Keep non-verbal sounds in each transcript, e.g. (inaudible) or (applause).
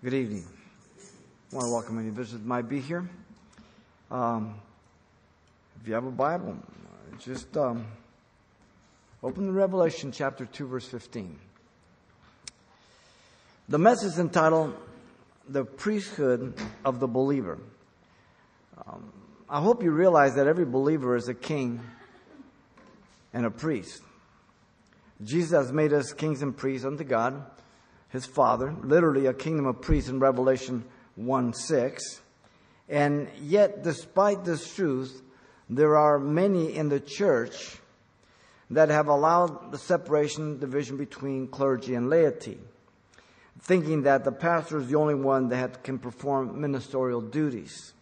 Good evening. I want to welcome any visitors that might be here. Um, if you have a Bible, just um, open the Revelation chapter 2, verse 15. The message is entitled The Priesthood of the Believer. Um, I hope you realize that every believer is a king and a priest. Jesus has made us kings and priests unto God his father, literally a kingdom of priests in Revelation 1 6. And yet, despite this truth, there are many in the church that have allowed the separation, division between clergy and laity, thinking that the pastor is the only one that can perform ministerial duties.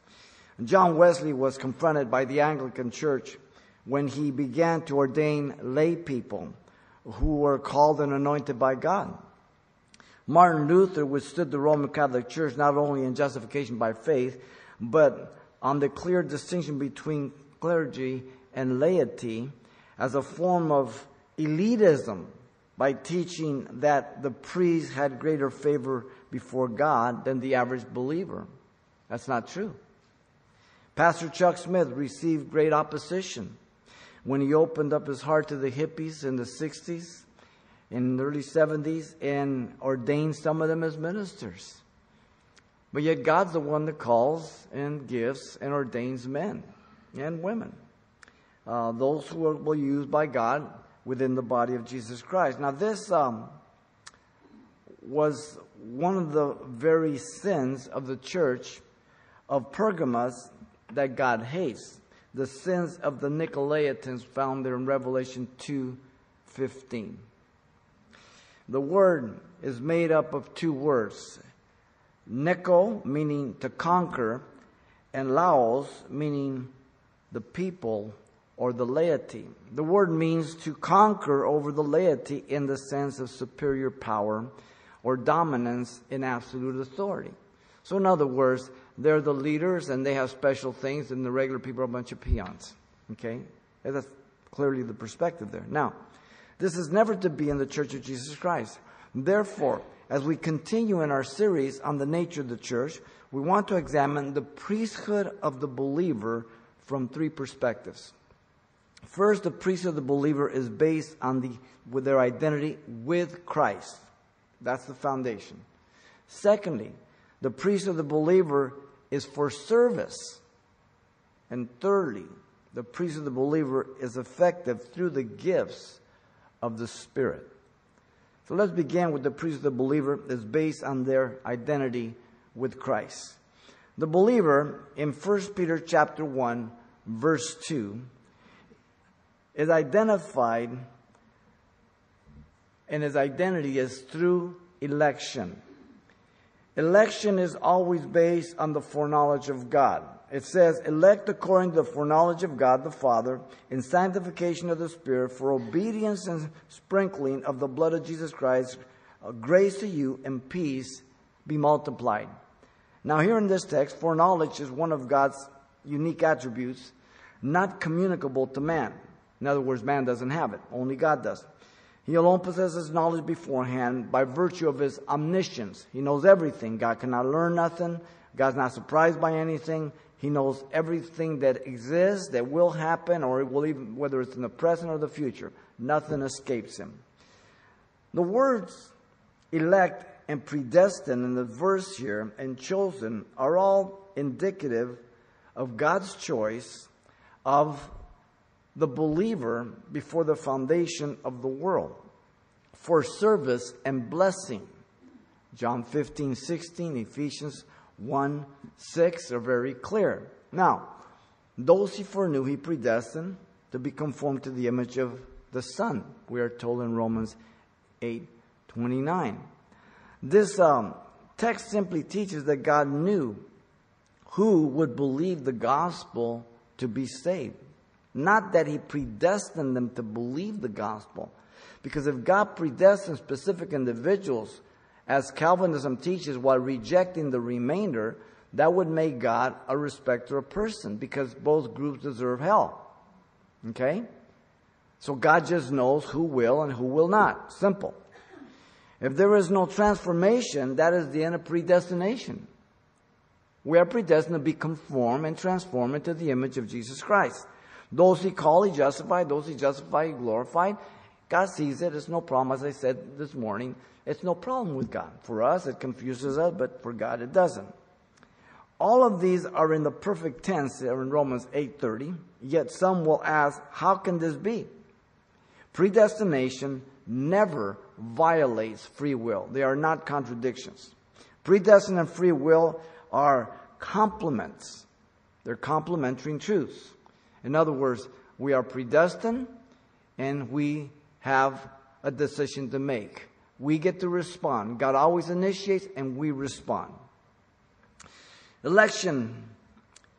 John Wesley was confronted by the Anglican Church when he began to ordain lay people who were called and anointed by God. Martin Luther withstood the Roman Catholic Church not only in justification by faith, but on the clear distinction between clergy and laity as a form of elitism by teaching that the priest had greater favor before God than the average believer. That's not true. Pastor Chuck Smith received great opposition when he opened up his heart to the hippies in the 60s in the early 70s and ordained some of them as ministers. But yet God's the one that calls and gives and ordains men and women. Uh, those who are, will used by God within the body of Jesus Christ. Now, this um, was one of the very sins of the church of Pergamos that God hates. The sins of the Nicolaitans found there in Revelation 2 15. The word is made up of two words. Nico, meaning to conquer, and Laos, meaning the people or the laity. The word means to conquer over the laity in the sense of superior power or dominance in absolute authority. So, in other words, they're the leaders and they have special things, and the regular people are a bunch of peons. Okay? That's clearly the perspective there. Now, this is never to be in the Church of Jesus Christ. Therefore, as we continue in our series on the nature of the church, we want to examine the priesthood of the believer from three perspectives. First, the priesthood of the believer is based on the, with their identity with Christ. That's the foundation. Secondly, the priesthood of the believer is for service. And thirdly, the priesthood of the believer is effective through the gifts of the Spirit. So let's begin with the priest of the believer is based on their identity with Christ. The believer in 1 Peter chapter 1 verse 2 is identified and his identity is through election. Election is always based on the foreknowledge of God it says, elect according to the foreknowledge of God the Father, in sanctification of the Spirit, for obedience and sprinkling of the blood of Jesus Christ, uh, grace to you and peace be multiplied. Now, here in this text, foreknowledge is one of God's unique attributes, not communicable to man. In other words, man doesn't have it, only God does. He alone possesses knowledge beforehand by virtue of his omniscience. He knows everything. God cannot learn nothing. God's not surprised by anything. He knows everything that exists, that will happen, or it will even, whether it's in the present or the future. Nothing escapes him. The words elect and predestined in the verse here and chosen are all indicative of God's choice of the believer before the foundation of the world for service and blessing. John 15, 16, Ephesians 1 6 are very clear. Now, those he foreknew, he predestined to be conformed to the image of the Son. We are told in Romans 8 29. This um, text simply teaches that God knew who would believe the gospel to be saved. Not that he predestined them to believe the gospel. Because if God predestined specific individuals as Calvinism teaches, while rejecting the remainder, that would make God a respecter of person because both groups deserve hell. Okay? So God just knows who will and who will not. Simple. If there is no transformation, that is the end of predestination. We are predestined to be conformed and transformed into the image of Jesus Christ. Those he called, he justified. Those he justified, he glorified. God sees it. It's no problem. As I said this morning, it's no problem with God. For us, it confuses us, but for God, it doesn't. All of these are in the perfect tense there in Romans 8:30. Yet some will ask, how can this be? Predestination never violates free will. They are not contradictions. Predestined and free will are complements. They're complementary truths. In other words, we are predestined and we have a decision to make. We get to respond. God always initiates and we respond. Election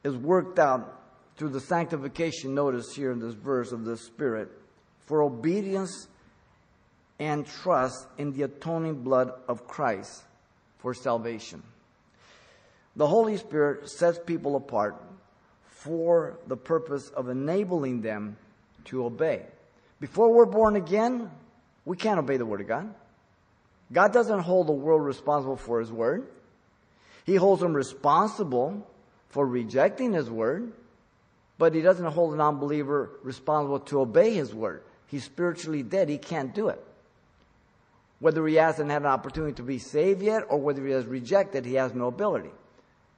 is worked out through the sanctification, notice here in this verse of the Spirit, for obedience and trust in the atoning blood of Christ for salvation. The Holy Spirit sets people apart for the purpose of enabling them to obey. Before we're born again, we can't obey the Word of God. God doesn't hold the world responsible for His Word. He holds them responsible for rejecting His Word, but He doesn't hold an unbeliever responsible to obey His Word. He's spiritually dead. He can't do it. Whether he hasn't had an opportunity to be saved yet or whether he has rejected, he has no ability.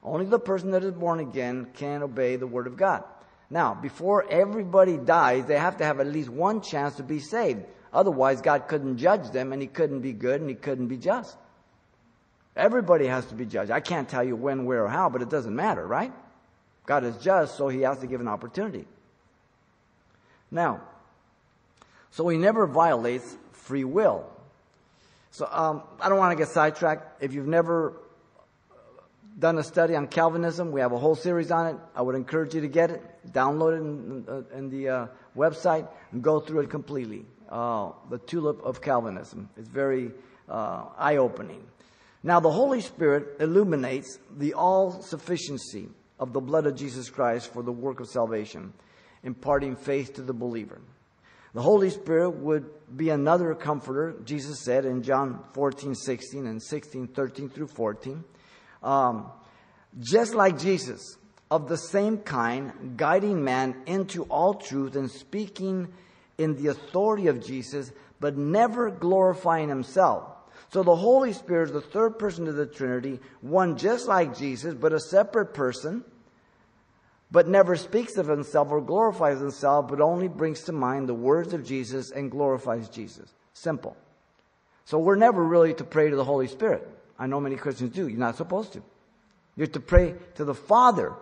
Only the person that is born again can obey the Word of God. Now, before everybody dies, they have to have at least one chance to be saved. Otherwise, God couldn't judge them and He couldn't be good and He couldn't be just. Everybody has to be judged. I can't tell you when, where, or how, but it doesn't matter, right? God is just, so He has to give an opportunity. Now, so He never violates free will. So um, I don't want to get sidetracked. If you've never done a study on Calvinism, we have a whole series on it. I would encourage you to get it, download it in, uh, in the uh, website, and go through it completely. Uh, the tulip of Calvinism. It's very uh, eye opening. Now, the Holy Spirit illuminates the all sufficiency of the blood of Jesus Christ for the work of salvation, imparting faith to the believer. The Holy Spirit would be another comforter, Jesus said in John 14, 16 and 16, 13 through 14. Um, just like Jesus, of the same kind, guiding man into all truth and speaking in the authority of Jesus, but never glorifying himself. So the Holy Spirit is the third person of the Trinity, one just like Jesus, but a separate person, but never speaks of himself or glorifies himself, but only brings to mind the words of Jesus and glorifies Jesus. Simple. So we're never really to pray to the Holy Spirit. I know many Christians do. You're not supposed to. You're to pray to the Father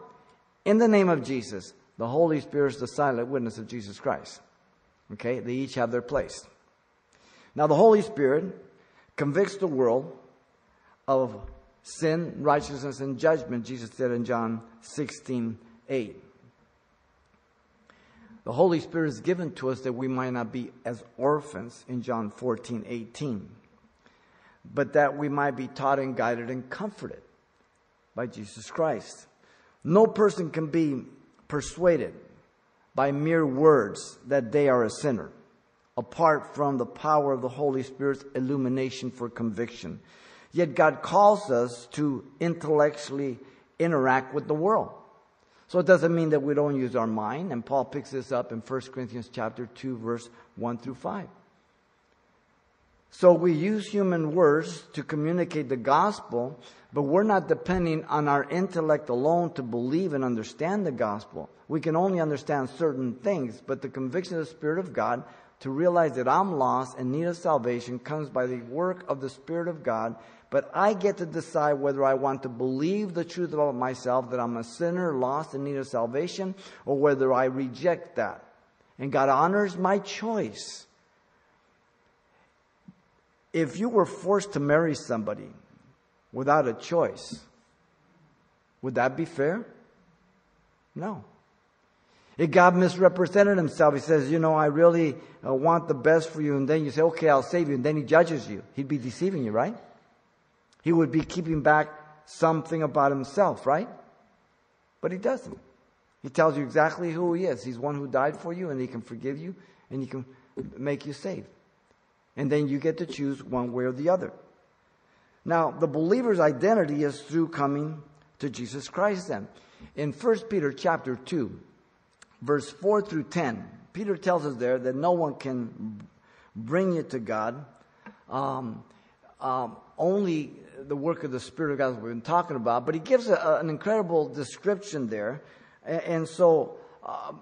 in the name of Jesus. The Holy Spirit is the silent witness of Jesus Christ. Okay, they each have their place. Now, the Holy Spirit convicts the world of sin, righteousness, and judgment, Jesus said in John 16 8. The Holy Spirit is given to us that we might not be as orphans in John 14 18, but that we might be taught and guided and comforted by Jesus Christ. No person can be persuaded by mere words that they are a sinner, apart from the power of the Holy Spirit's illumination for conviction. Yet God calls us to intellectually interact with the world. So it doesn't mean that we don't use our mind, and Paul picks this up in 1 Corinthians chapter 2 verse 1 through 5. So we use human words to communicate the gospel, but we're not depending on our intellect alone to believe and understand the gospel. We can only understand certain things, but the conviction of the Spirit of God to realize that I'm lost and need of salvation comes by the work of the Spirit of God. But I get to decide whether I want to believe the truth about myself that I'm a sinner, lost in need of salvation, or whether I reject that. And God honors my choice. If you were forced to marry somebody without a choice, would that be fair? No. If God misrepresented himself, he says, you know, I really uh, want the best for you, and then you say, okay, I'll save you, and then he judges you. He'd be deceiving you, right? He would be keeping back something about himself, right? But he doesn't. He tells you exactly who he is. He's one who died for you, and he can forgive you, and he can make you saved. And then you get to choose one way or the other. Now, the believer's identity is through coming to Jesus Christ then. In 1 Peter chapter 2, verse 4 through 10, Peter tells us there that no one can bring you to God. Um, um, only the work of the Spirit of God that we've been talking about, but he gives a, an incredible description there. And, and so, uh,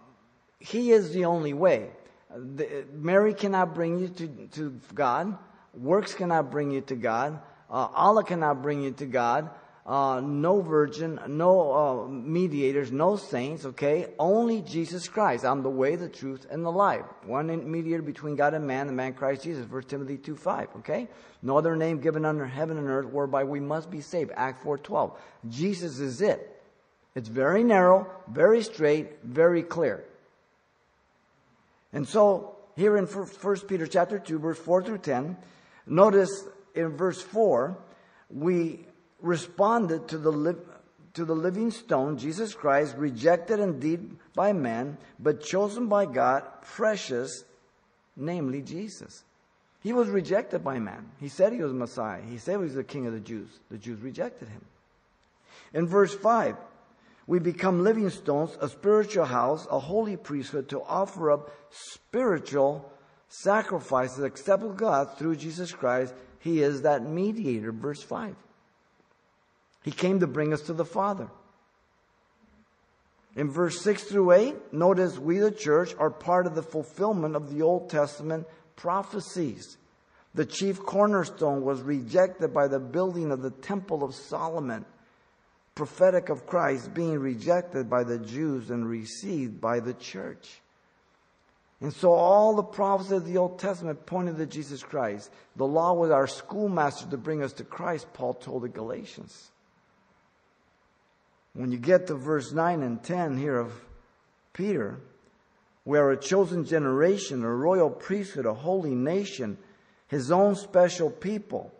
he is the only way. The, Mary cannot bring you to, to God. Works cannot bring you to God. Uh, Allah cannot bring you to God. Uh, no virgin, no uh, mediators, no saints, okay? Only Jesus Christ. I'm the way, the truth, and the life. One mediator between God and man, the man Christ Jesus, 1 Timothy 2 5, okay? No other name given under heaven and earth whereby we must be saved. Act 4 12. Jesus is it. It's very narrow, very straight, very clear. And so, here in 1 Peter chapter 2, verse 4 through 10, notice in verse 4, we responded to the, li- to the living stone, Jesus Christ, rejected indeed by man, but chosen by God, precious, namely Jesus. He was rejected by man. He said he was Messiah. He said he was the king of the Jews. The Jews rejected him. In verse 5, we become living stones, a spiritual house, a holy priesthood to offer up spiritual sacrifices acceptable to God through Jesus Christ. He is that mediator, verse 5. He came to bring us to the Father. In verse 6 through 8, notice we, the church, are part of the fulfillment of the Old Testament prophecies. The chief cornerstone was rejected by the building of the Temple of Solomon, prophetic of Christ being rejected by the Jews and received by the church. And so all the prophets of the Old Testament pointed to Jesus Christ. The law was our schoolmaster to bring us to Christ, Paul told the Galatians. When you get to verse 9 and 10 here of Peter, we are a chosen generation, a royal priesthood, a holy nation, his own special people,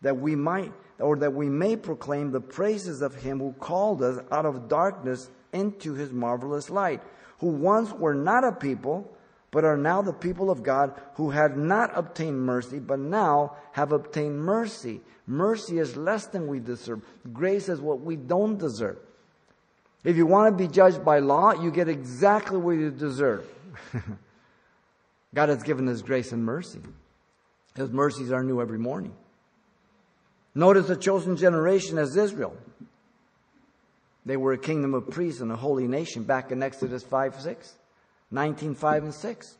that we might, or that we may proclaim the praises of him who called us out of darkness into his marvelous light, who once were not a people, but are now the people of God who had not obtained mercy, but now have obtained mercy. Mercy is less than we deserve. Grace is what we don't deserve. If you want to be judged by law, you get exactly what you deserve. (laughs) God has given us grace and mercy. His mercies are new every morning. Notice the chosen generation as Israel. They were a kingdom of priests and a holy nation back in Exodus 5 6, 19 5 and 6.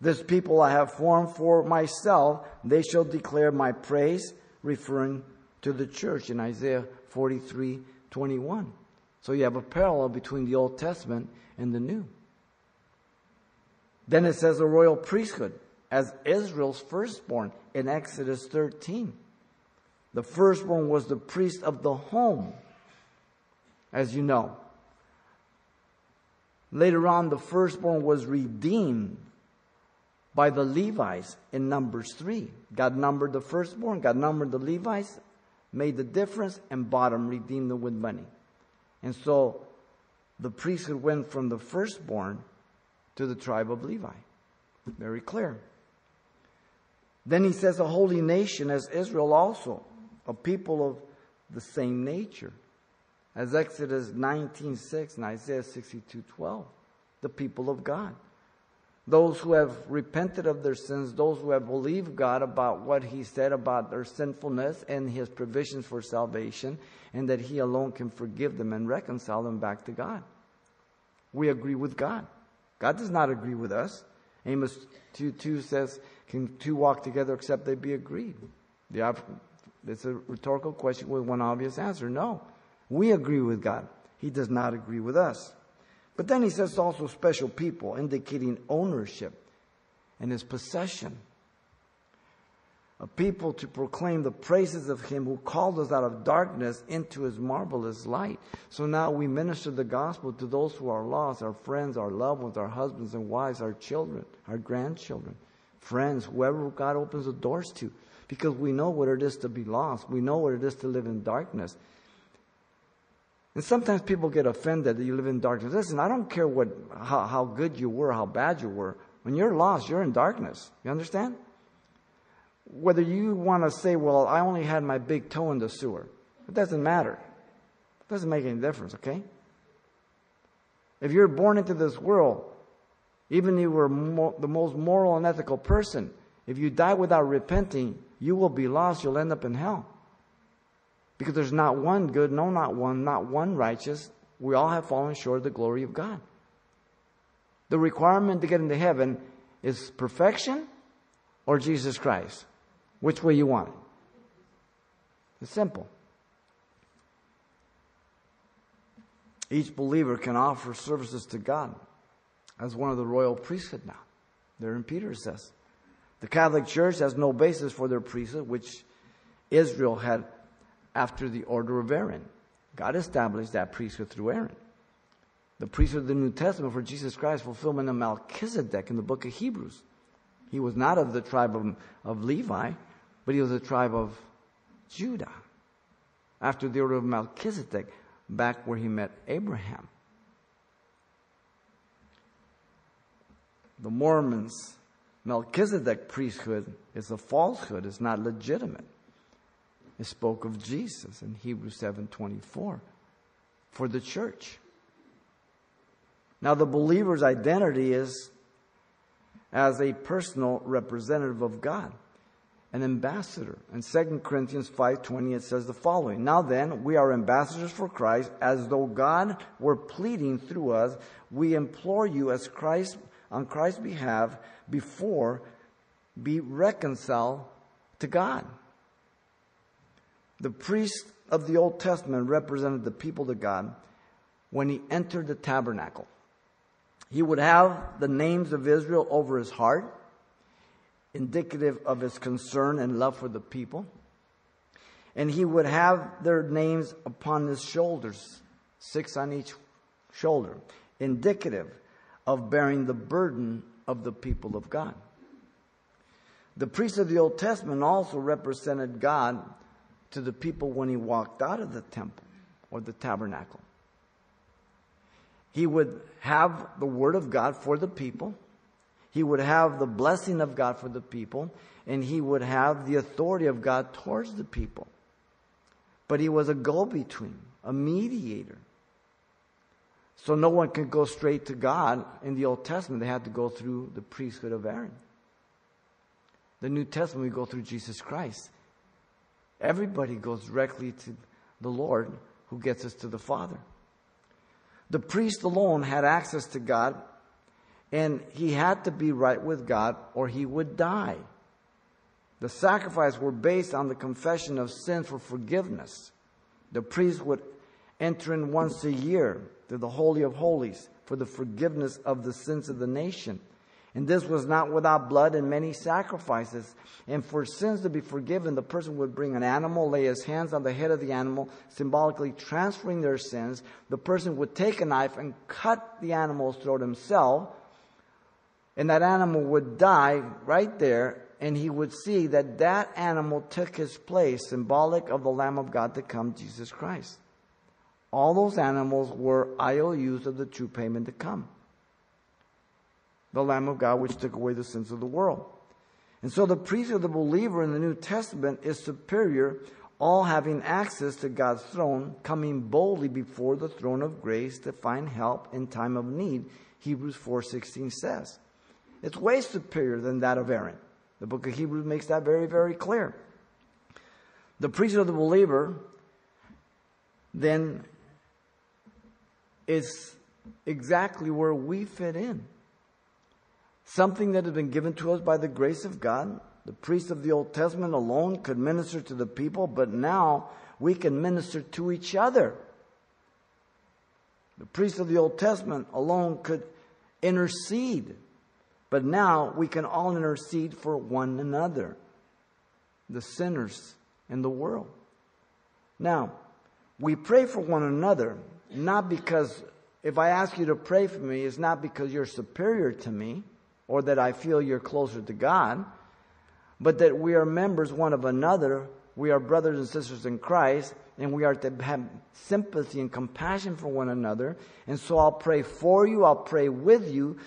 This people I have formed for myself, they shall declare my praise, referring to the church in Isaiah 43 21. So you have a parallel between the Old Testament and the New. Then it says a royal priesthood as Israel's firstborn in Exodus 13. The firstborn was the priest of the home, as you know. Later on, the firstborn was redeemed by the Levites in Numbers 3. God numbered the firstborn, God numbered the Levites, made the difference, and bought them, redeemed them with money. And so the priesthood went from the firstborn to the tribe of Levi. Very clear. Then he says a holy nation as Israel also, a people of the same nature. As Exodus 19:6 and Isaiah 62:12, the people of God those who have repented of their sins, those who have believed God about what He said about their sinfulness and His provisions for salvation, and that He alone can forgive them and reconcile them back to God. We agree with God. God does not agree with us. Amos 2 2 says, Can two walk together except they be agreed? It's a rhetorical question with one obvious answer no. We agree with God, He does not agree with us. But then he says also special people, indicating ownership and his possession. A people to proclaim the praises of him who called us out of darkness into his marvelous light. So now we minister the gospel to those who are lost, our friends, our loved ones, our husbands and wives, our children, our grandchildren, friends, whoever God opens the doors to. Because we know what it is to be lost. We know what it is to live in darkness. And sometimes people get offended that you live in darkness. Listen, I don't care what, how, how good you were, how bad you were. When you're lost, you're in darkness. You understand? Whether you want to say, well, I only had my big toe in the sewer, it doesn't matter. It doesn't make any difference, okay? If you're born into this world, even if you were mo- the most moral and ethical person, if you die without repenting, you will be lost. You'll end up in hell. Because there's not one good, no, not one, not one righteous. We all have fallen short of the glory of God. The requirement to get into heaven is perfection or Jesus Christ. Which way you want it? It's simple. Each believer can offer services to God as one of the royal priesthood now. There in Peter says. The Catholic Church has no basis for their priesthood, which Israel had after the order of Aaron. God established that priesthood through Aaron. The priesthood of the New Testament for Jesus Christ, fulfillment of Melchizedek in the book of Hebrews. He was not of the tribe of, of Levi, but he was the tribe of Judah. After the order of Melchizedek, back where he met Abraham. The Mormons' Melchizedek priesthood is a falsehood, it's not legitimate. It spoke of Jesus in Hebrews 7:24 for the church. Now the believer's identity is as a personal representative of God, an ambassador. In 2 Corinthians 5:20 it says the following: Now then, we are ambassadors for Christ, as though God were pleading through us. We implore you as Christ on Christ's behalf before be reconciled to God. The priest of the Old Testament represented the people to God when he entered the tabernacle. He would have the names of Israel over his heart, indicative of his concern and love for the people. And he would have their names upon his shoulders, six on each shoulder, indicative of bearing the burden of the people of God. The priests of the Old Testament also represented God to the people when he walked out of the temple or the tabernacle. He would have the word of God for the people. He would have the blessing of God for the people. And he would have the authority of God towards the people. But he was a go between, a mediator. So no one could go straight to God in the Old Testament. They had to go through the priesthood of Aaron. The New Testament, we go through Jesus Christ. Everybody goes directly to the Lord who gets us to the Father. The priest alone had access to God, and he had to be right with God or he would die. The sacrifices were based on the confession of sin for forgiveness. The priest would enter in once a year to the Holy of Holies for the forgiveness of the sins of the nation. And this was not without blood and many sacrifices. And for sins to be forgiven, the person would bring an animal, lay his hands on the head of the animal, symbolically transferring their sins. The person would take a knife and cut the animal's throat himself. And that animal would die right there. And he would see that that animal took his place, symbolic of the Lamb of God to come, Jesus Christ. All those animals were IOUs of the true payment to come the Lamb of God which took away the sins of the world. And so the priest of the believer in the New Testament is superior, all having access to God's throne, coming boldly before the throne of grace to find help in time of need, Hebrews 4:16 says. It's way superior than that of Aaron. The book of Hebrews makes that very, very clear. The priest of the believer then is exactly where we fit in something that had been given to us by the grace of God. The priests of the Old Testament alone could minister to the people, but now we can minister to each other. The priests of the Old Testament alone could intercede, but now we can all intercede for one another, the sinners in the world. Now, we pray for one another, not because if I ask you to pray for me, it's not because you're superior to me or that I feel you're closer to God, but that we are members one of another. We are brothers and sisters in Christ, and we are to have sympathy and compassion for one another. And so I'll pray for you, I'll pray with you,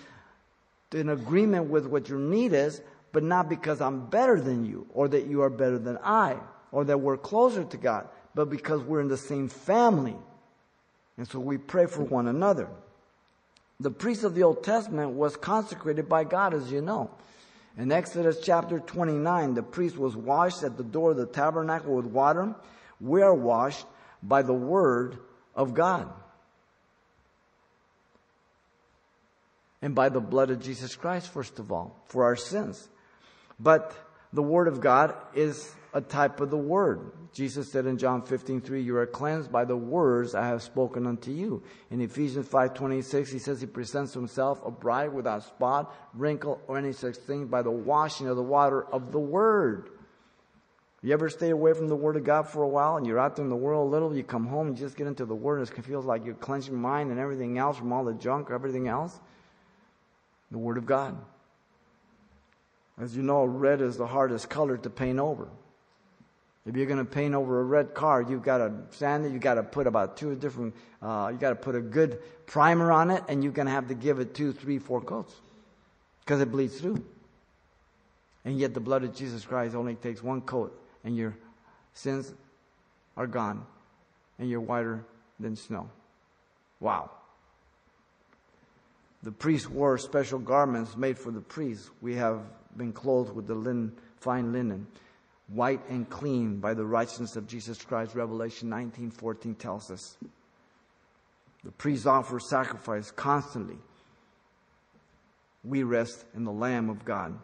in agreement with what your need is, but not because I'm better than you or that you are better than I or that we're closer to God, but because we're in the same family. And so we pray for one another. The priest of the Old Testament was consecrated by God, as you know. In Exodus chapter 29, the priest was washed at the door of the tabernacle with water. We are washed by the word of God. And by the blood of Jesus Christ, first of all, for our sins. But the word of God is a type of the word. Jesus said in John 15, 3, you are cleansed by the words I have spoken unto you. In Ephesians 5, 26, he says he presents himself a bride without spot, wrinkle, or any such thing by the washing of the water of the word. You ever stay away from the Word of God for a while and you're out there in the world a little, you come home, you just get into the Word and it feels like you're cleansing your mind and everything else from all the junk or everything else? The Word of God. As you know, red is the hardest color to paint over. If you're going to paint over a red car, you've got to sand it. You've got to put about two different. Uh, you got to put a good primer on it, and you're going to have to give it two, three, four coats because it bleeds through. And yet, the blood of Jesus Christ only takes one coat, and your sins are gone, and you're whiter than snow. Wow. The priest wore special garments made for the priest. We have been clothed with the linen, fine linen white and clean by the righteousness of Jesus Christ. Revelation 19:14 tells us. The priests offer sacrifice constantly. We rest in the Lamb of God,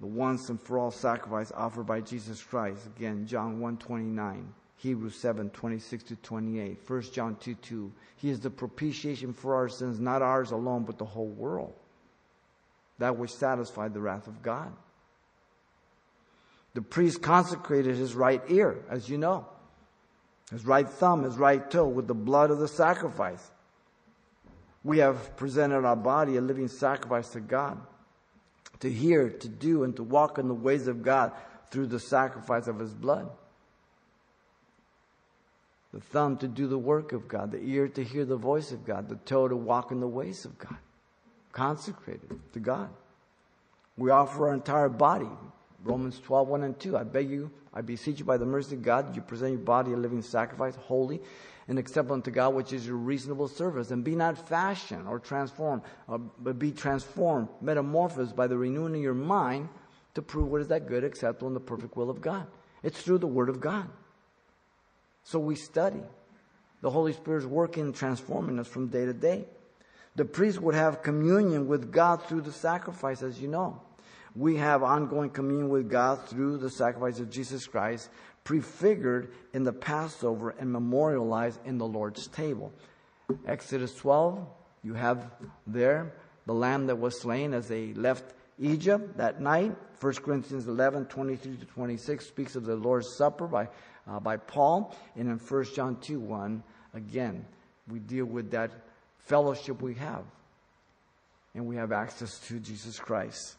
the once and for all sacrifice offered by Jesus Christ. Again, John 1:29, Hebrews 7:26 to 28, 1 John 2:2. 2. He is the propitiation for our sins, not ours alone, but the whole world. That which satisfied the wrath of God. The priest consecrated his right ear, as you know, his right thumb, his right toe with the blood of the sacrifice. We have presented our body a living sacrifice to God to hear, to do, and to walk in the ways of God through the sacrifice of his blood. The thumb to do the work of God, the ear to hear the voice of God, the toe to walk in the ways of God, consecrated to God. We offer our entire body, Romans 12, 1 and 2. I beg you, I beseech you by the mercy of God, you present your body a living sacrifice, holy and acceptable unto God, which is your reasonable service. And be not fashioned or transformed, uh, but be transformed, metamorphosed by the renewing of your mind to prove what is that good, acceptable, and the perfect will of God. It's through the Word of God. So we study. The Holy Spirit is working and transforming us from day to day. The priest would have communion with God through the sacrifice, as you know we have ongoing communion with God through the sacrifice of Jesus Christ, prefigured in the Passover and memorialized in the Lord's table. Exodus 12, you have there the lamb that was slain as they left Egypt that night. 1 Corinthians 11, 23 to 26 speaks of the Lord's Supper by, uh, by Paul. And in 1 John 2, 1, again, we deal with that fellowship we have. And we have access to Jesus Christ.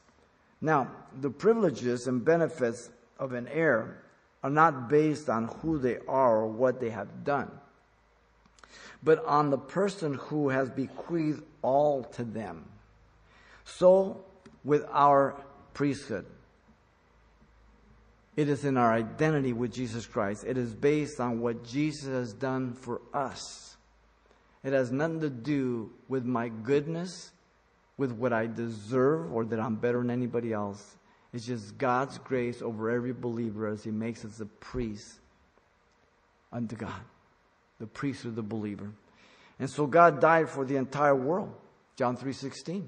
Now, the privileges and benefits of an heir are not based on who they are or what they have done, but on the person who has bequeathed all to them. So, with our priesthood, it is in our identity with Jesus Christ. It is based on what Jesus has done for us. It has nothing to do with my goodness with what I deserve or that I'm better than anybody else. It's just God's grace over every believer as He makes us a priest unto God, the priest of the believer. And so God died for the entire world. John 3:16.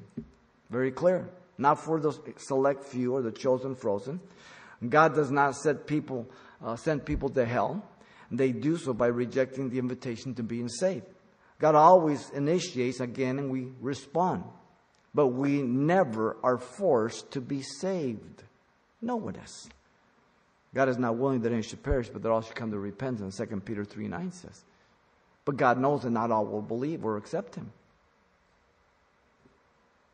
Very clear. Not for the select few or the chosen frozen. God does not set people, uh, send people to hell. They do so by rejecting the invitation to being saved. God always initiates again and we respond but we never are forced to be saved. No one is. God is not willing that any should perish, but that all should come to repentance, 2 Peter 3 9 says. But God knows that not all will believe or accept Him.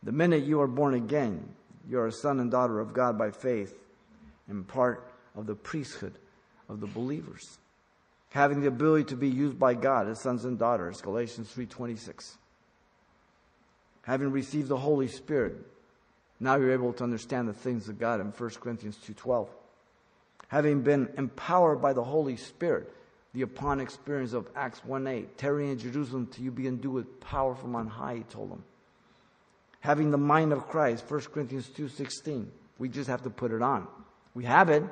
The minute you are born again, you are a son and daughter of God by faith and part of the priesthood of the believers. Having the ability to be used by God as sons and daughters, Galatians 3.26 having received the Holy Spirit, Now you're able to understand the things of God in 1 Corinthians 2.12. Having been empowered by the Holy Spirit, the upon experience of Acts 1.8, tarry in Jerusalem till you be endued with power from on high, he told them. Having the mind of Christ, 1 Corinthians 2.16. We just have to put it on. We have it.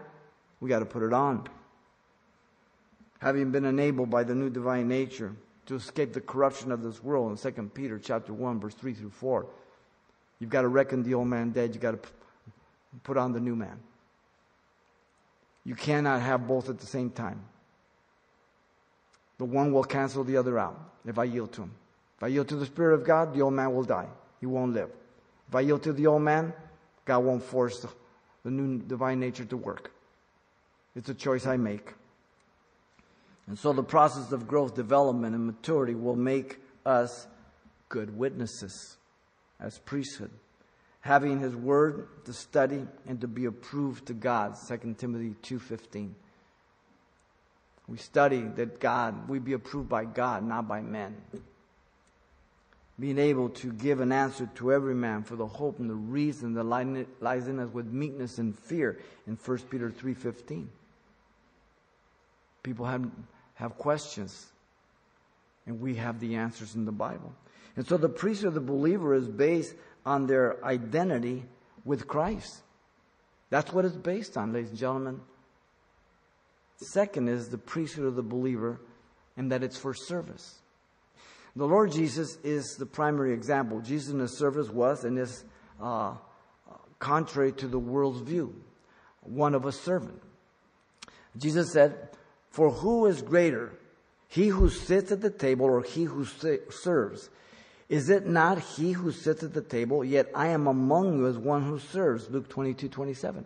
We got to put it on. Having been enabled by the new divine nature to escape the corruption of this world in 2 Peter chapter 1 verse 3 through 4. You've got to reckon the old man dead. You've got to put on the new man. You cannot have both at the same time. The one will cancel the other out if I yield to him. If I yield to the Spirit of God, the old man will die. He won't live. If I yield to the old man, God won't force the, the new divine nature to work. It's a choice I make. And so the process of growth, development, and maturity will make us good witnesses as priesthood, having his word to study and to be approved to God, 2 Timothy 2:15. We study that God, we be approved by God, not by men being able to give an answer to every man for the hope and the reason that lies in us with meekness and fear in 1 Peter 3.15. People have, have questions, and we have the answers in the Bible. And so the priesthood of the believer is based on their identity with Christ. That's what it's based on, ladies and gentlemen. Second is the priesthood of the believer, and that it's for service. The Lord Jesus is the primary example. Jesus in his service was and is uh, contrary to the world's view, one of a servant. Jesus said, For who is greater, he who sits at the table or he who serves? Is it not he who sits at the table? Yet I am among you as one who serves. Luke 22, 27.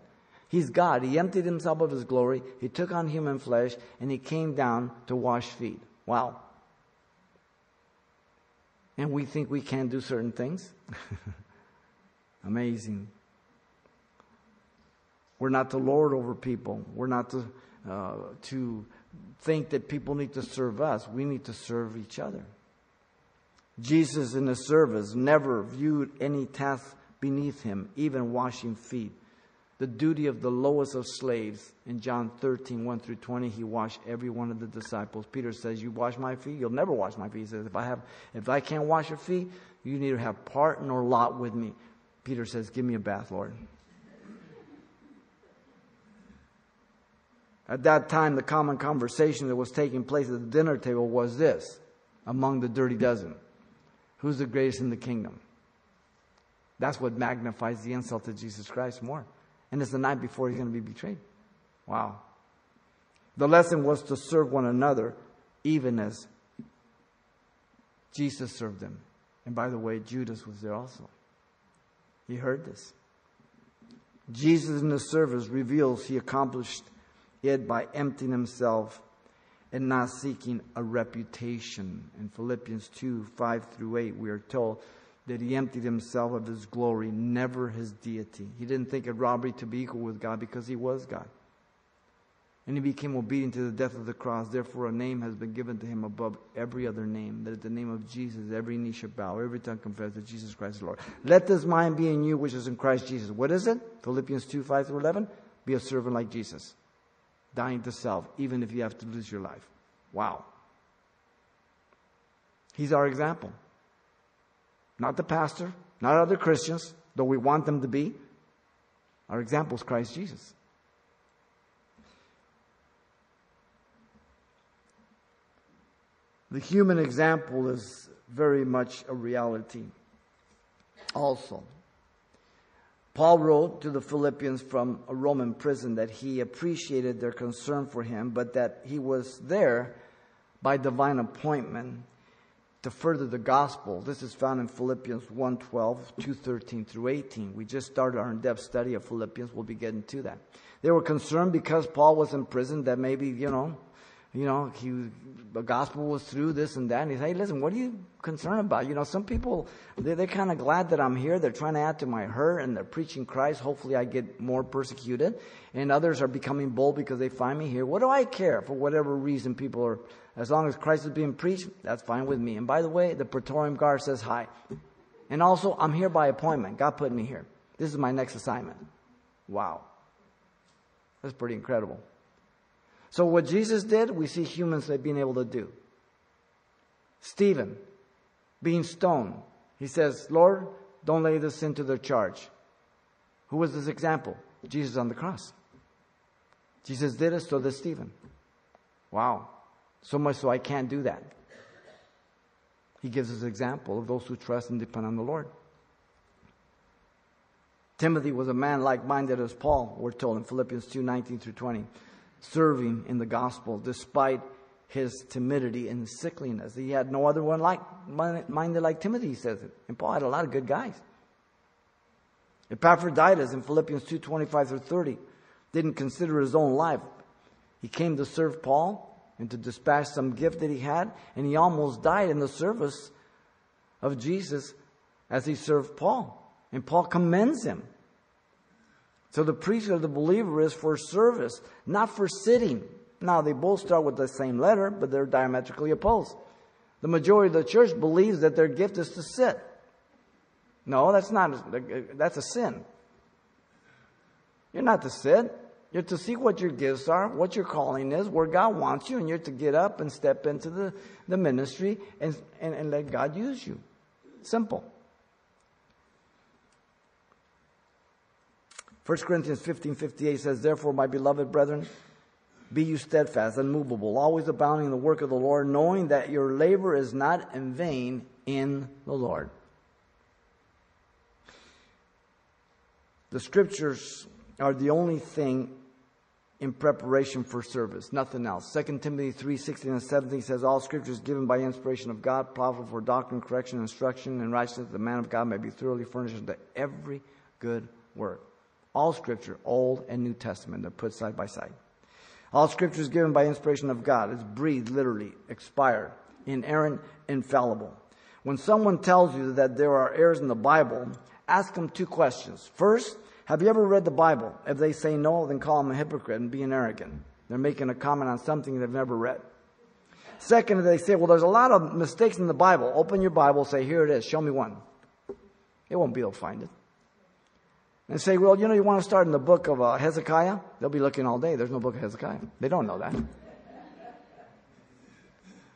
He's God. He emptied himself of his glory. He took on human flesh and he came down to wash feet. Wow and we think we can do certain things. (laughs) Amazing. We're not to lord over people. We're not to, uh, to think that people need to serve us. We need to serve each other. Jesus in his service never viewed any task beneath him, even washing feet the duty of the lowest of slaves. In John 13, 1 through 20, he washed every one of the disciples. Peter says, You wash my feet, you'll never wash my feet. He says, If I have if I can't wash your feet, you neither have part nor lot with me. Peter says, Give me a bath, Lord. At that time, the common conversation that was taking place at the dinner table was this among the dirty dozen Who's the greatest in the kingdom? That's what magnifies the insult to Jesus Christ more. And it's the night before he's going to be betrayed. Wow. The lesson was to serve one another even as Jesus served them. And by the way, Judas was there also. He heard this. Jesus in the service reveals he accomplished it by emptying himself and not seeking a reputation. In Philippians 2 5 through 8, we are told that he emptied himself of his glory, never his deity. He didn't think it robbery to be equal with God because he was God. And he became obedient to the death of the cross. Therefore, a name has been given to him above every other name, that at the name of Jesus, every knee shall bow, every tongue confess that Jesus Christ is Lord. Let this mind be in you, which is in Christ Jesus. What is it? Philippians 2 5 through 11. Be a servant like Jesus, dying to self, even if you have to lose your life. Wow. He's our example. Not the pastor, not other Christians, though we want them to be. Our example is Christ Jesus. The human example is very much a reality also. Paul wrote to the Philippians from a Roman prison that he appreciated their concern for him, but that he was there by divine appointment to further the gospel. This is found in Philippians 1:12, 2:13 through 18. We just started our in-depth study of Philippians. We'll be getting to that. They were concerned because Paul was in prison that maybe, you know, you know, he, the gospel was through this and that. And he said, hey, listen, what are you concerned about? You know, some people, they're, they're kind of glad that I'm here. They're trying to add to my hurt and they're preaching Christ. Hopefully I get more persecuted. And others are becoming bold because they find me here. What do I care for whatever reason people are, as long as Christ is being preached, that's fine with me. And by the way, the Praetorian Guard says hi. And also, I'm here by appointment. God put me here. This is my next assignment. Wow. That's pretty incredible. So what Jesus did, we see humans being able to do. Stephen, being stoned, he says, Lord, don't lay this sin to their charge. Who was this example? Jesus on the cross. Jesus did it, so did Stephen. Wow. So much so I can't do that. He gives us example of those who trust and depend on the Lord. Timothy was a man like minded as Paul, we're told in Philippians 2 19 through 20, serving in the gospel despite his timidity and sickliness. He had no other one like minded like Timothy, he says it. And Paul had a lot of good guys. Epaphroditus in Philippians 2 25 through 30 didn't consider his own life. He came to serve Paul and to dispatch some gift that he had, and he almost died in the service of Jesus as he served Paul. And Paul commends him. So the priesthood of the believer is for service, not for sitting. Now, they both start with the same letter, but they're diametrically opposed. The majority of the church believes that their gift is to sit. No, that's not, that's a sin. You're not to sit. You're to see what your gifts are, what your calling is, where God wants you, and you're to get up and step into the, the ministry and, and, and let God use you. Simple. 1 Corinthians 15 58 says, Therefore, my beloved brethren, be you steadfast, unmovable, always abounding in the work of the Lord, knowing that your labor is not in vain in the Lord. The scriptures are the only thing in preparation for service, nothing else. 2 Timothy 3 16 and 17 says, All scripture is given by inspiration of God, profitable for doctrine, correction, instruction, and righteousness, that the man of God may be thoroughly furnished unto every good work. All scripture, Old and New Testament, they're put side by side. All scripture is given by inspiration of God. It's breathed, literally, expired, inerrant, infallible. When someone tells you that there are errors in the Bible, ask them two questions. First, have you ever read the Bible? If they say no, then call them a hypocrite and being arrogant. They're making a comment on something they've never read. Second, they say, well, there's a lot of mistakes in the Bible, open your Bible, say, here it is, show me one. They won't be able to find it and say, well, you know, you want to start in the book of uh, Hezekiah? They'll be looking all day. There's no book of Hezekiah. They don't know that.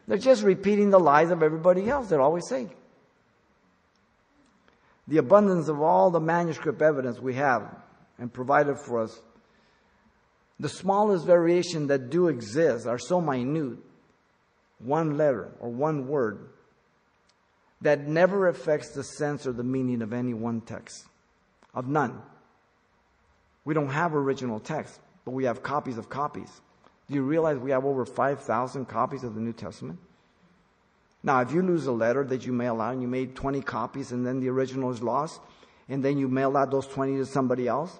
They're just repeating the lies of everybody else. They're always saying. The abundance of all the manuscript evidence we have and provided for us, the smallest variation that do exist are so minute, one letter or one word, that never affects the sense or the meaning of any one text of none. We don't have original text, but we have copies of copies. Do you realize we have over 5,000 copies of the New Testament? Now, if you lose a letter that you mail out and you made 20 copies and then the original is lost, and then you mail out those 20 to somebody else,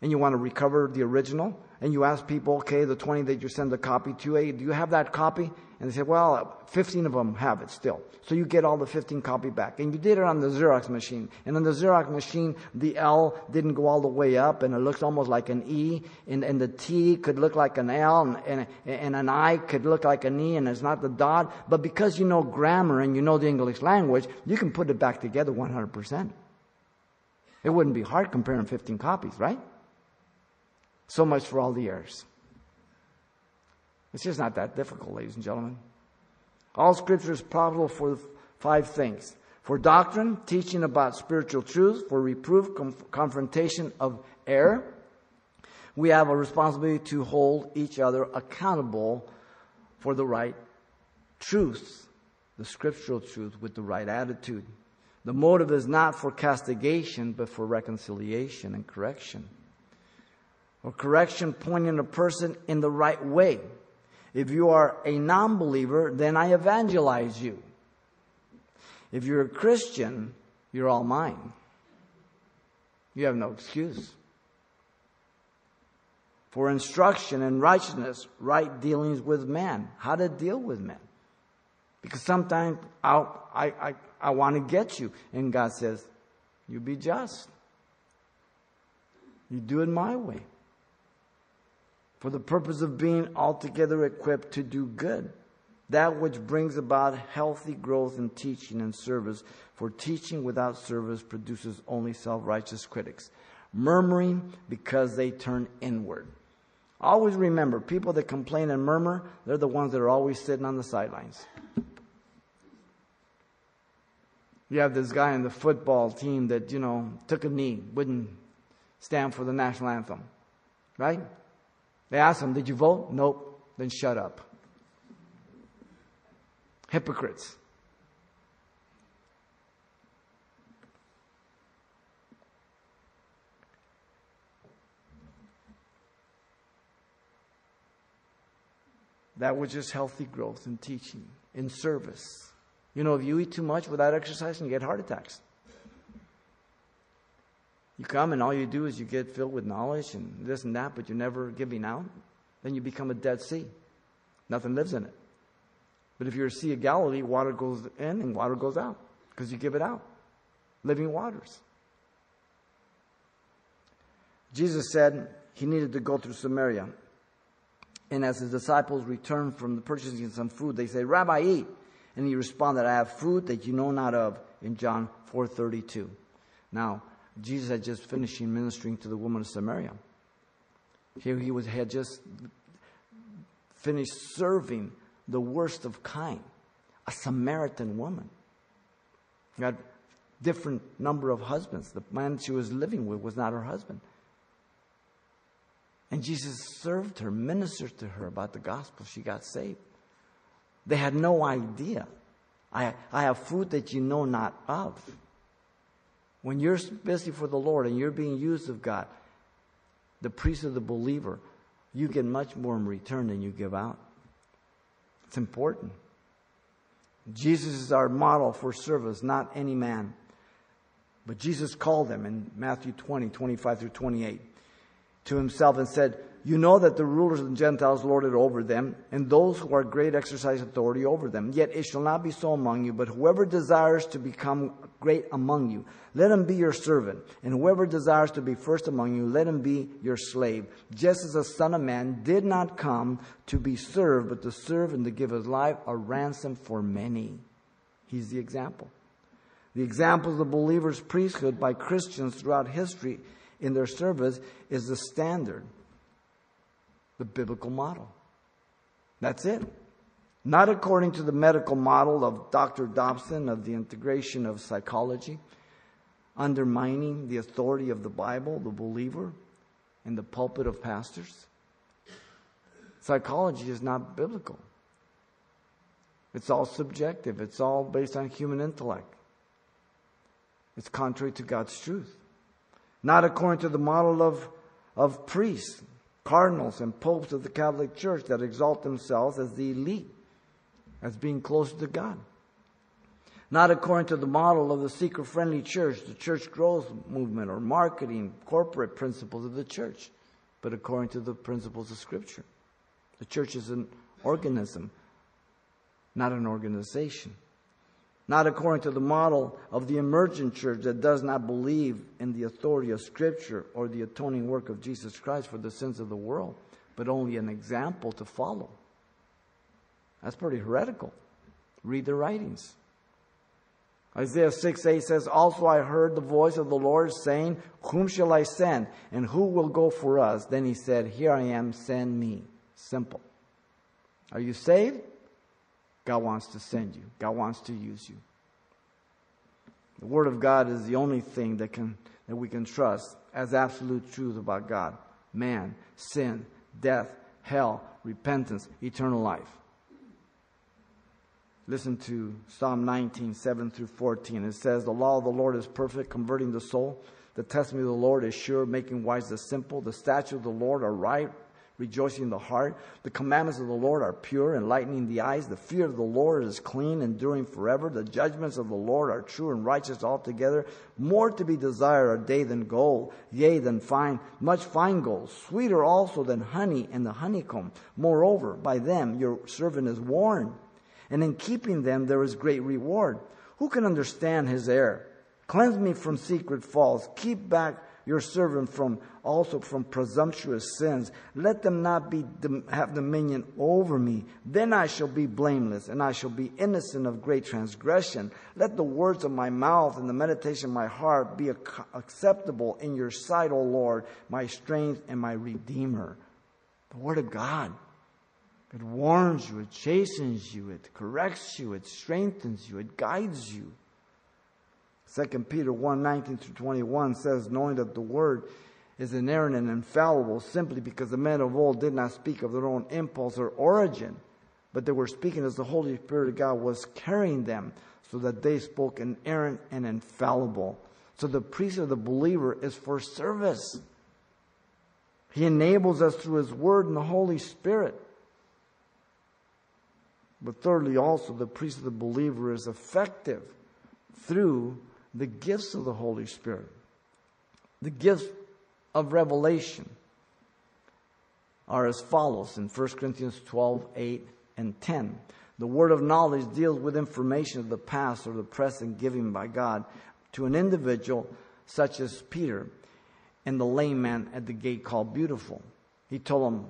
and you want to recover the original, and you ask people, okay, the 20 that you send a copy to, hey, do you have that copy? And they said, well, 15 of them have it still. So you get all the 15 copy back. And you did it on the Xerox machine. And on the Xerox machine, the L didn't go all the way up and it looks almost like an E. And, and the T could look like an L and, and, and an I could look like an E and it's not the dot. But because you know grammar and you know the English language, you can put it back together 100%. It wouldn't be hard comparing 15 copies, right? So much for all the errors. It's just not that difficult, ladies and gentlemen. All scripture is profitable for five things. For doctrine, teaching about spiritual truths, for reproof, confrontation of error. We have a responsibility to hold each other accountable for the right truth, the scriptural truth with the right attitude. The motive is not for castigation, but for reconciliation and correction or correction pointing a person in the right way. If you are a non believer, then I evangelize you. If you're a Christian, you're all mine. You have no excuse. For instruction and righteousness, right dealings with men. How to deal with men. Because sometimes i I, I, I want to get you. And God says, You be just. You do it my way for the purpose of being altogether equipped to do good. that which brings about healthy growth in teaching and service, for teaching without service produces only self righteous critics, murmuring because they turn inward. Always remember, people that complain and murmur, they're the ones that are always sitting on the sidelines. You have this guy in the football team that, you know, took a knee, wouldn't stand for the national anthem. Right? They asked him, Did you vote? Nope. Then shut up. Hypocrites. That was just healthy growth in teaching, in service. You know, if you eat too much without exercising, you get heart attacks. You come and all you do is you get filled with knowledge and this and that, but you're never giving out. Then you become a dead sea. Nothing lives in it. But if you're a Sea of Galilee, water goes in and water goes out because you give it out. Living waters. Jesus said he needed to go through Samaria. And as his disciples returned from the purchasing some food, they said, Rabbi, eat. And he responded, I have food that you know not of in John 4.32. Now, Jesus had just finished ministering to the woman of Samaria. Here he was, had just finished serving the worst of kind, a Samaritan woman. She had different number of husbands. The man she was living with was not her husband. And Jesus served her, ministered to her about the gospel. She got saved. They had no idea. I, I have food that you know not of. When you're busy for the Lord and you're being used of God, the priest of the believer, you get much more in return than you give out. It's important. Jesus is our model for service, not any man. But Jesus called them in Matthew 20, 25 through 28 to himself and said, You know that the rulers of the Gentiles lord it over them, and those who are great exercise authority over them. Yet it shall not be so among you, but whoever desires to become great among you, let him be your servant. And whoever desires to be first among you, let him be your slave. Just as the Son of Man did not come to be served, but to serve and to give his life a ransom for many. He's the example. The example of the believer's priesthood by Christians throughout history in their service is the standard, the biblical model. That's it. Not according to the medical model of Dr. Dobson of the integration of psychology, undermining the authority of the Bible, the believer, in the pulpit of pastors. Psychology is not biblical. It's all subjective. It's all based on human intellect. It's contrary to God's truth not according to the model of, of priests, cardinals, and popes of the Catholic Church that exalt themselves as the elite, as being closer to God. Not according to the model of the seeker friendly church, the church growth movement, or marketing, corporate principles of the church, but according to the principles of Scripture. The church is an organism, not an organization not according to the model of the emergent church that does not believe in the authority of Scripture or the atoning work of Jesus Christ for the sins of the world, but only an example to follow. That's pretty heretical. Read the writings. Isaiah 6 8 says, Also I heard the voice of the Lord saying, Whom shall I send? And who will go for us? Then he said, Here I am, send me. Simple. Are you saved? God wants to send you. God wants to use you. The Word of God is the only thing that can that we can trust as absolute truth about God, man, sin, death, hell, repentance, eternal life. Listen to Psalm 19, 7 through 14. It says, The law of the Lord is perfect, converting the soul. The testimony of the Lord is sure, making wise the simple. The statutes of the Lord are right, rejoicing in the heart. The commandments of the Lord are pure, enlightening the eyes. The fear of the Lord is clean, enduring forever. The judgments of the Lord are true and righteous altogether. More to be desired are they than gold, yea, than fine, much fine gold, sweeter also than honey and the honeycomb. Moreover, by them your servant is warned, and in keeping them there is great reward. Who can understand his error? Cleanse me from secret faults. Keep back your servant from also from presumptuous sins. Let them not be have dominion over me. Then I shall be blameless, and I shall be innocent of great transgression. Let the words of my mouth and the meditation of my heart be acceptable in your sight, O Lord, my strength and my redeemer. The word of God. It warns you, it chastens you, it corrects you, it strengthens you, it guides you. 2 Peter 1 19 through 21 says, knowing that the word is inerrant and infallible simply because the men of old did not speak of their own impulse or origin, but they were speaking as the Holy Spirit of God was carrying them, so that they spoke inerrant and infallible. So the priest of the believer is for service. He enables us through His Word and the Holy Spirit. But thirdly, also, the priest of the believer is effective through the gifts of the Holy Spirit. The gifts of revelation are as follows in 1 Corinthians 12, 8, and 10. The word of knowledge deals with information of the past or the present given by God to an individual such as Peter and the lame man at the gate called Beautiful. He told him,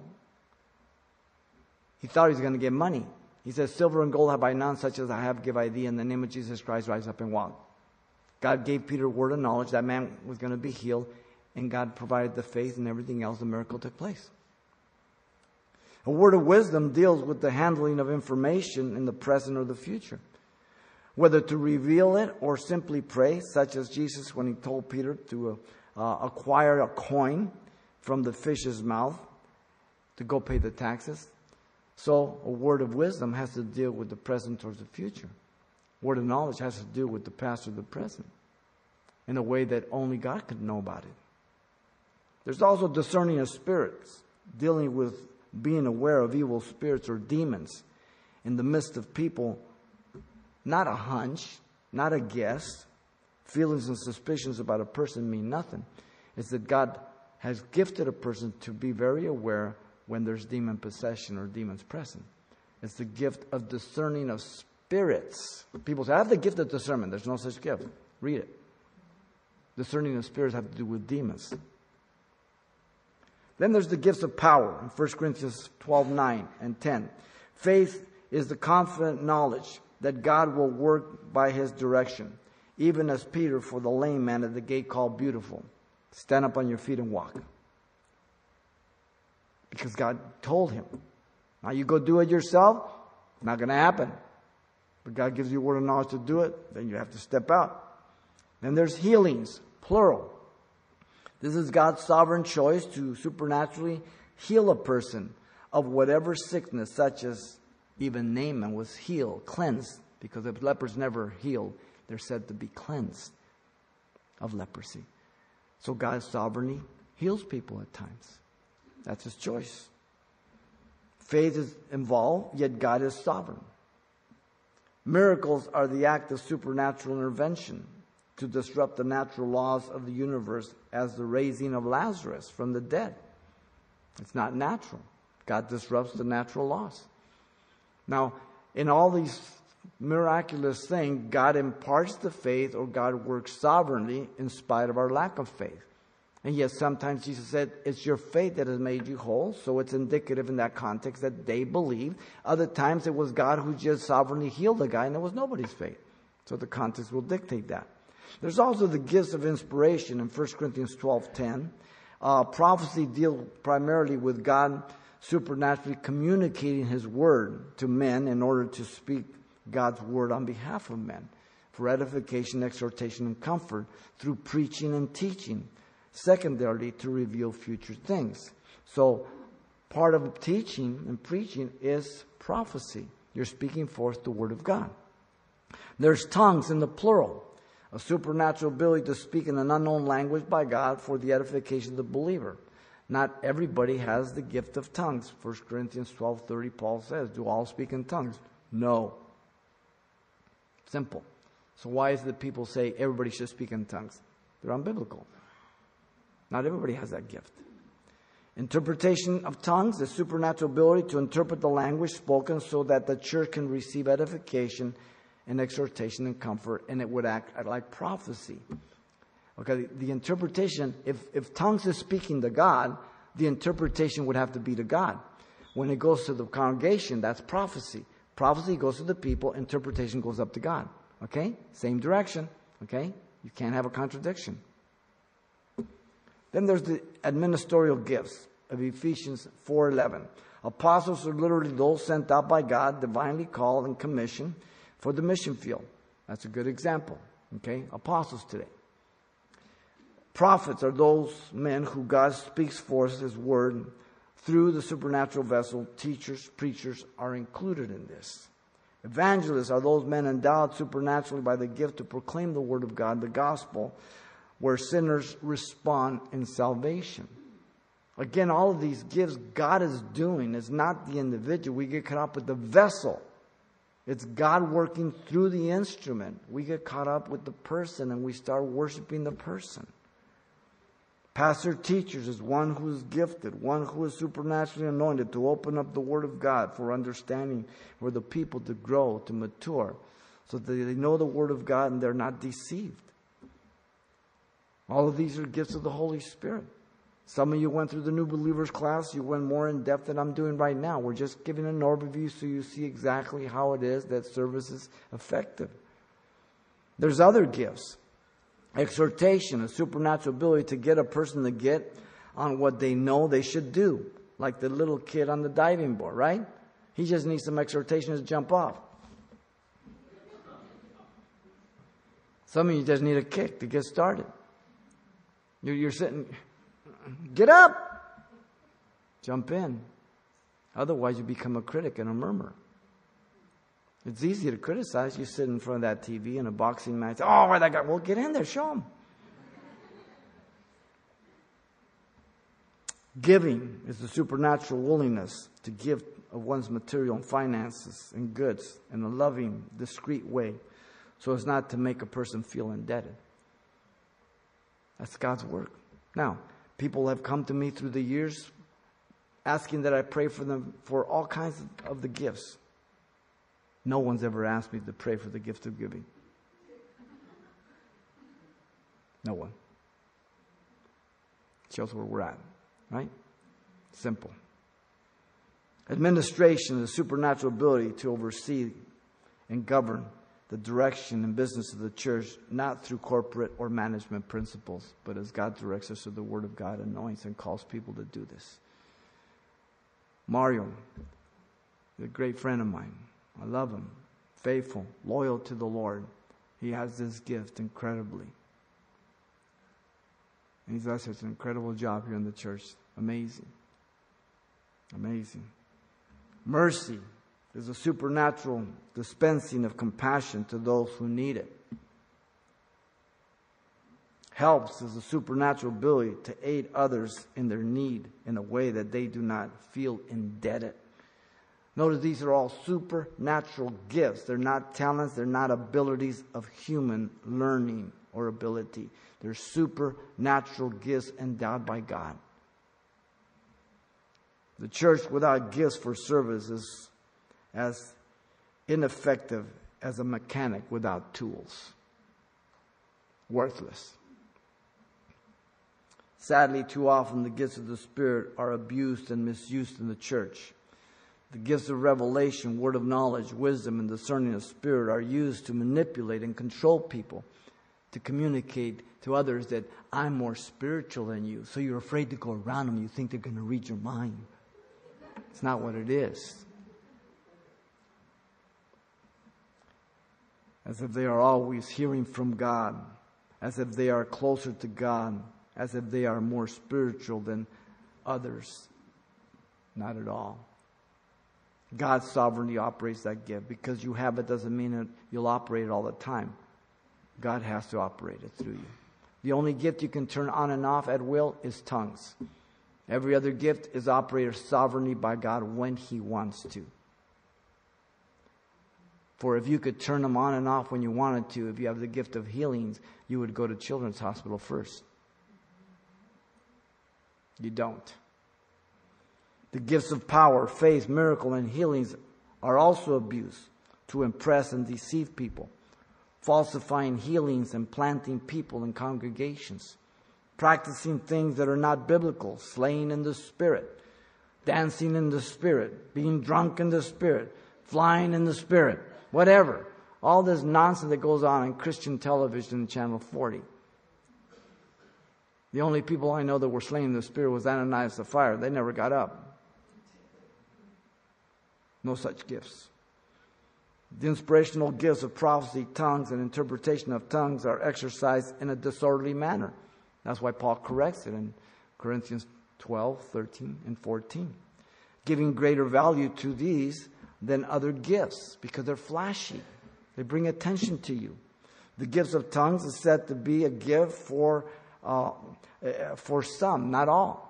he thought he was going to get money. He says, Silver and gold have I none, such as I have give I thee. In the name of Jesus Christ, rise up and walk. God gave Peter a word of knowledge. That man was going to be healed. And God provided the faith and everything else. The miracle took place. A word of wisdom deals with the handling of information in the present or the future. Whether to reveal it or simply pray, such as Jesus when he told Peter to uh, acquire a coin from the fish's mouth to go pay the taxes. So a word of wisdom has to deal with the present or the future. Word of knowledge has to do with the past or the present in a way that only God could know about it. There's also discerning of spirits, dealing with being aware of evil spirits or demons in the midst of people. Not a hunch, not a guess. Feelings and suspicions about a person mean nothing. It's that God has gifted a person to be very aware when there's demon possession or demons present. It's the gift of discerning of spirits. People say, I have the gift of discernment. There's no such gift. Read it. Discerning of spirits have to do with demons. Then there's the gifts of power in 1 Corinthians 12 9 and 10. Faith is the confident knowledge that God will work by his direction, even as Peter for the lame man at the gate called beautiful. Stand up on your feet and walk because God told him. Now you go do it yourself, not going to happen. But God gives you word of knowledge to do it, then you have to step out. Then there's healings, plural. This is God's sovereign choice to supernaturally heal a person of whatever sickness, such as even Naaman was healed, cleansed, because if lepers never healed, they're said to be cleansed of leprosy. So God's sovereignty heals people at times. That's his choice. Faith is involved, yet God is sovereign. Miracles are the act of supernatural intervention to disrupt the natural laws of the universe as the raising of Lazarus from the dead. It's not natural. God disrupts the natural laws. Now, in all these miraculous things, God imparts the faith or God works sovereignly in spite of our lack of faith. And yet, sometimes Jesus said, it's your faith that has made you whole. So it's indicative in that context that they believed. Other times it was God who just sovereignly healed the guy and it was nobody's faith. So the context will dictate that. There's also the gifts of inspiration in 1 Corinthians 12 10. Uh, prophecy deals primarily with God supernaturally communicating his word to men in order to speak God's word on behalf of men for edification, exhortation, and comfort through preaching and teaching secondarily to reveal future things. So part of teaching and preaching is prophecy. You're speaking forth the word of God. There's tongues in the plural, a supernatural ability to speak in an unknown language by God for the edification of the believer. Not everybody has the gift of tongues. 1 Corinthians 12:30 Paul says, "Do all speak in tongues?" No. Simple. So why is it that people say everybody should speak in tongues? They're unbiblical. Not everybody has that gift. Interpretation of tongues, the supernatural ability to interpret the language spoken so that the church can receive edification and exhortation and comfort, and it would act like prophecy. Okay, the interpretation, if, if tongues is speaking to God, the interpretation would have to be to God. When it goes to the congregation, that's prophecy. Prophecy goes to the people, interpretation goes up to God. Okay? Same direction. Okay? You can't have a contradiction. Then there's the administrative gifts of Ephesians 4:11. Apostles are literally those sent out by God, divinely called and commissioned for the mission field. That's a good example. Okay? Apostles today. Prophets are those men who God speaks for his word through the supernatural vessel. Teachers, preachers are included in this. Evangelists are those men endowed supernaturally by the gift to proclaim the word of God, the gospel, where sinners respond in salvation. Again, all of these gifts God is doing is not the individual. We get caught up with the vessel. It's God working through the instrument. We get caught up with the person and we start worshiping the person. Pastor teachers is one who is gifted, one who is supernaturally anointed to open up the Word of God for understanding for the people to grow, to mature, so that they know the Word of God and they're not deceived. All of these are gifts of the Holy Spirit. Some of you went through the new believers class. You went more in depth than I'm doing right now. We're just giving an overview so you see exactly how it is that service is effective. There's other gifts. Exhortation, a supernatural ability to get a person to get on what they know they should do. Like the little kid on the diving board, right? He just needs some exhortation to jump off. Some of you just need a kick to get started. You're, you're sitting, Get up. Jump in. Otherwise, you become a critic and a murmur. It's easy to criticize. You sit in front of that TV in a boxing match. Oh, where that guy? Well, get in there. Show him. Giving is the supernatural willingness to give of one's material and finances and goods in a loving, discreet way so as not to make a person feel indebted. That's God's work. Now, People have come to me through the years asking that I pray for them for all kinds of the gifts. No one's ever asked me to pray for the gift of giving. No one. Shows where we're at, right? Simple. Administration is a supernatural ability to oversee and govern the direction and business of the church, not through corporate or management principles, but as God directs us through the Word of God, anoints and calls people to do this. Mario, a great friend of mine. I love him. Faithful, loyal to the Lord. He has this gift incredibly. And he's done such an incredible job here in the church. Amazing. Amazing. Mercy is a supernatural dispensing of compassion to those who need it. Helps is a supernatural ability to aid others in their need in a way that they do not feel indebted. Notice these are all supernatural gifts. They're not talents, they're not abilities of human learning or ability. They're supernatural gifts endowed by God. The church without gifts for service is as ineffective as a mechanic without tools. Worthless. Sadly, too often the gifts of the Spirit are abused and misused in the church. The gifts of revelation, word of knowledge, wisdom, and discerning of spirit are used to manipulate and control people, to communicate to others that I'm more spiritual than you. So you're afraid to go around them. You think they're going to read your mind. It's not what it is. As if they are always hearing from God, as if they are closer to God, as if they are more spiritual than others. Not at all. God's sovereignty operates that gift. Because you have it doesn't mean that you'll operate it all the time. God has to operate it through you. The only gift you can turn on and off at will is tongues. Every other gift is operated sovereignly by God when He wants to. For if you could turn them on and off when you wanted to, if you have the gift of healings, you would go to Children's Hospital first. You don't. The gifts of power, faith, miracle, and healings are also abused to impress and deceive people. falsifying healings and planting people in congregations, practicing things that are not biblical, slaying in the spirit, dancing in the spirit, being drunk in the spirit, flying in the spirit, whatever. All this nonsense that goes on on Christian television, Channel 40. The only people I know that were slain in the spirit was Ananias and Sapphira. They never got up. No such gifts. The inspirational gifts of prophecy, tongues, and interpretation of tongues are exercised in a disorderly manner. That's why Paul corrects it in Corinthians 12, 13, and 14. Giving greater value to these than other gifts because they're flashy. They bring attention to you. The gifts of tongues is said to be a gift for, uh, for some, not all.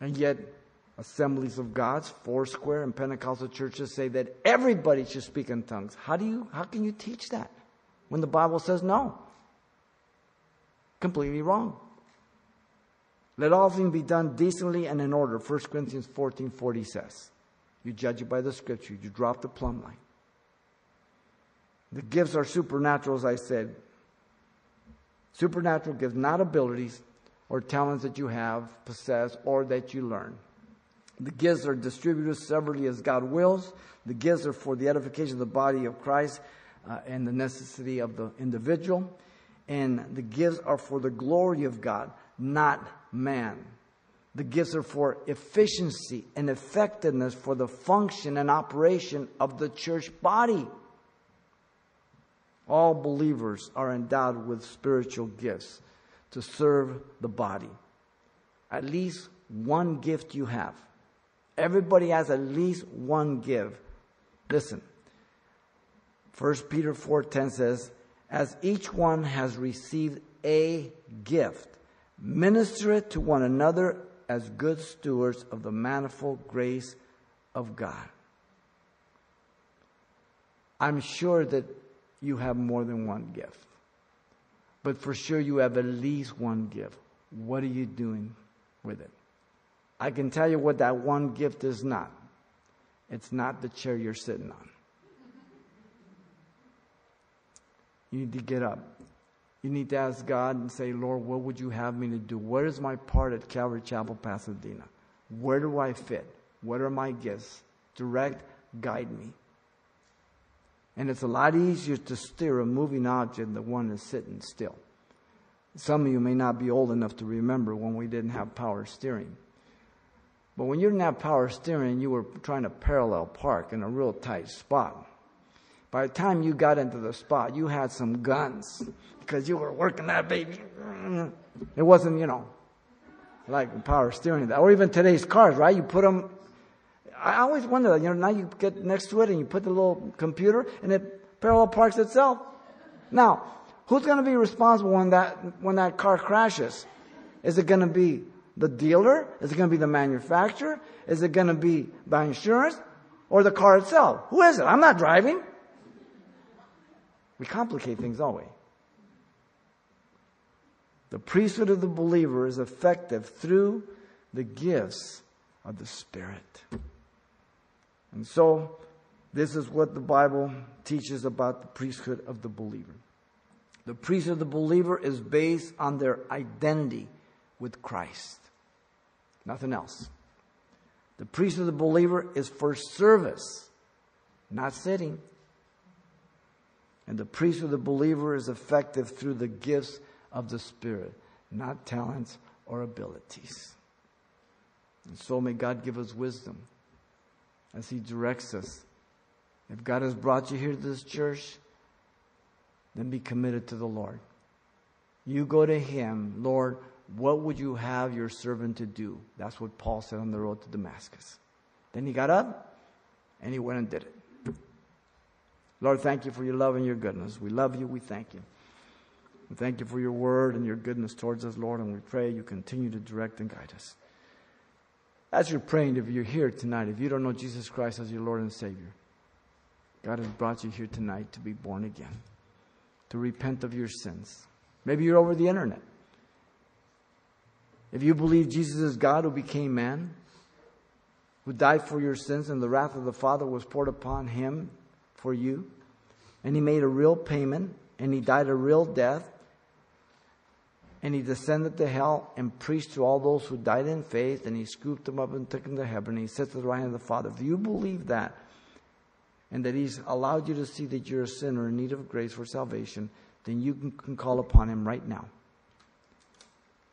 And yet, assemblies of God's, Foursquare, and Pentecostal churches say that everybody should speak in tongues. How do you, how can you teach that when the Bible says no? Completely wrong. Let all things be done decently and in order. 1 Corinthians 14 40 says. You judge it by the scripture. You drop the plumb line. The gifts are supernatural, as I said. Supernatural gifts, not abilities or talents that you have, possess, or that you learn. The gifts are distributed severally as God wills. The gifts are for the edification of the body of Christ uh, and the necessity of the individual. And the gifts are for the glory of God, not man. The gifts are for efficiency and effectiveness for the function and operation of the church body. All believers are endowed with spiritual gifts to serve the body. At least one gift you have. Everybody has at least one gift. Listen. 1 Peter 4:10 says, "As each one has received a gift, minister it to one another as good stewards of the manifold grace of God." I'm sure that you have more than one gift. But for sure you have at least one gift. What are you doing with it? I can tell you what that one gift is not. It's not the chair you're sitting on. You need to get up. You need to ask God and say, Lord, what would you have me to do? What is my part at Calvary Chapel, Pasadena? Where do I fit? What are my gifts? Direct, guide me. And it's a lot easier to steer a moving object than the one that's sitting still. Some of you may not be old enough to remember when we didn't have power steering. But when you didn't have power steering, you were trying to parallel park in a real tight spot. By the time you got into the spot, you had some guns because you were working that baby. It wasn't, you know, like power steering that, or even today's cars, right? You put them. I always wonder, you know, now you get next to it and you put the little computer and it parallel parks itself. Now, who's going to be responsible when that when that car crashes? Is it going to be the dealer? Is it going to be the manufacturer? Is it going to be by insurance? Or the car itself? Who is it? I'm not driving. We complicate things, don't we? The priesthood of the believer is effective through the gifts of the Spirit. And so, this is what the Bible teaches about the priesthood of the believer. The priesthood of the believer is based on their identity with Christ. Nothing else. The priest of the believer is for service, not sitting. And the priest of the believer is effective through the gifts of the Spirit, not talents or abilities. And so may God give us wisdom as He directs us. If God has brought you here to this church, then be committed to the Lord. You go to Him, Lord, what would you have your servant to do? That's what Paul said on the road to Damascus. Then he got up and he went and did it. Lord, thank you for your love and your goodness. We love you. We thank you. We thank you for your word and your goodness towards us, Lord, and we pray you continue to direct and guide us. As you're praying, if you're here tonight, if you don't know Jesus Christ as your Lord and Savior, God has brought you here tonight to be born again, to repent of your sins. Maybe you're over the internet. If you believe Jesus is God who became man, who died for your sins, and the wrath of the Father was poured upon him for you, and he made a real payment, and he died a real death, and he descended to hell and preached to all those who died in faith, and he scooped them up and took them to heaven, and he said to the right hand of the Father, If you believe that, and that he's allowed you to see that you're a sinner in need of grace for salvation, then you can, call upon him right now.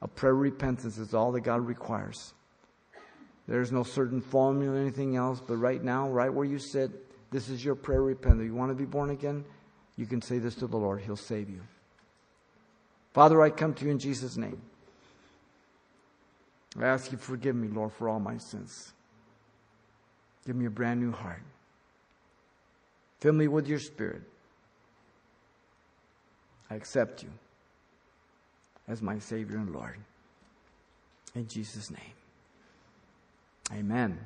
A prayer of repentance is all that God requires. There's no certain formula or anything else, but right now, right where you sit, this is your prayer of repentance. You want to be born again? You can say this to the Lord. He'll save you. Father, I come to you in Jesus' name. I ask you forgive me, Lord, for all my sins. Give me a brand new heart. Fill me with your spirit. I accept you as my Savior and Lord. In Jesus' name. Amen.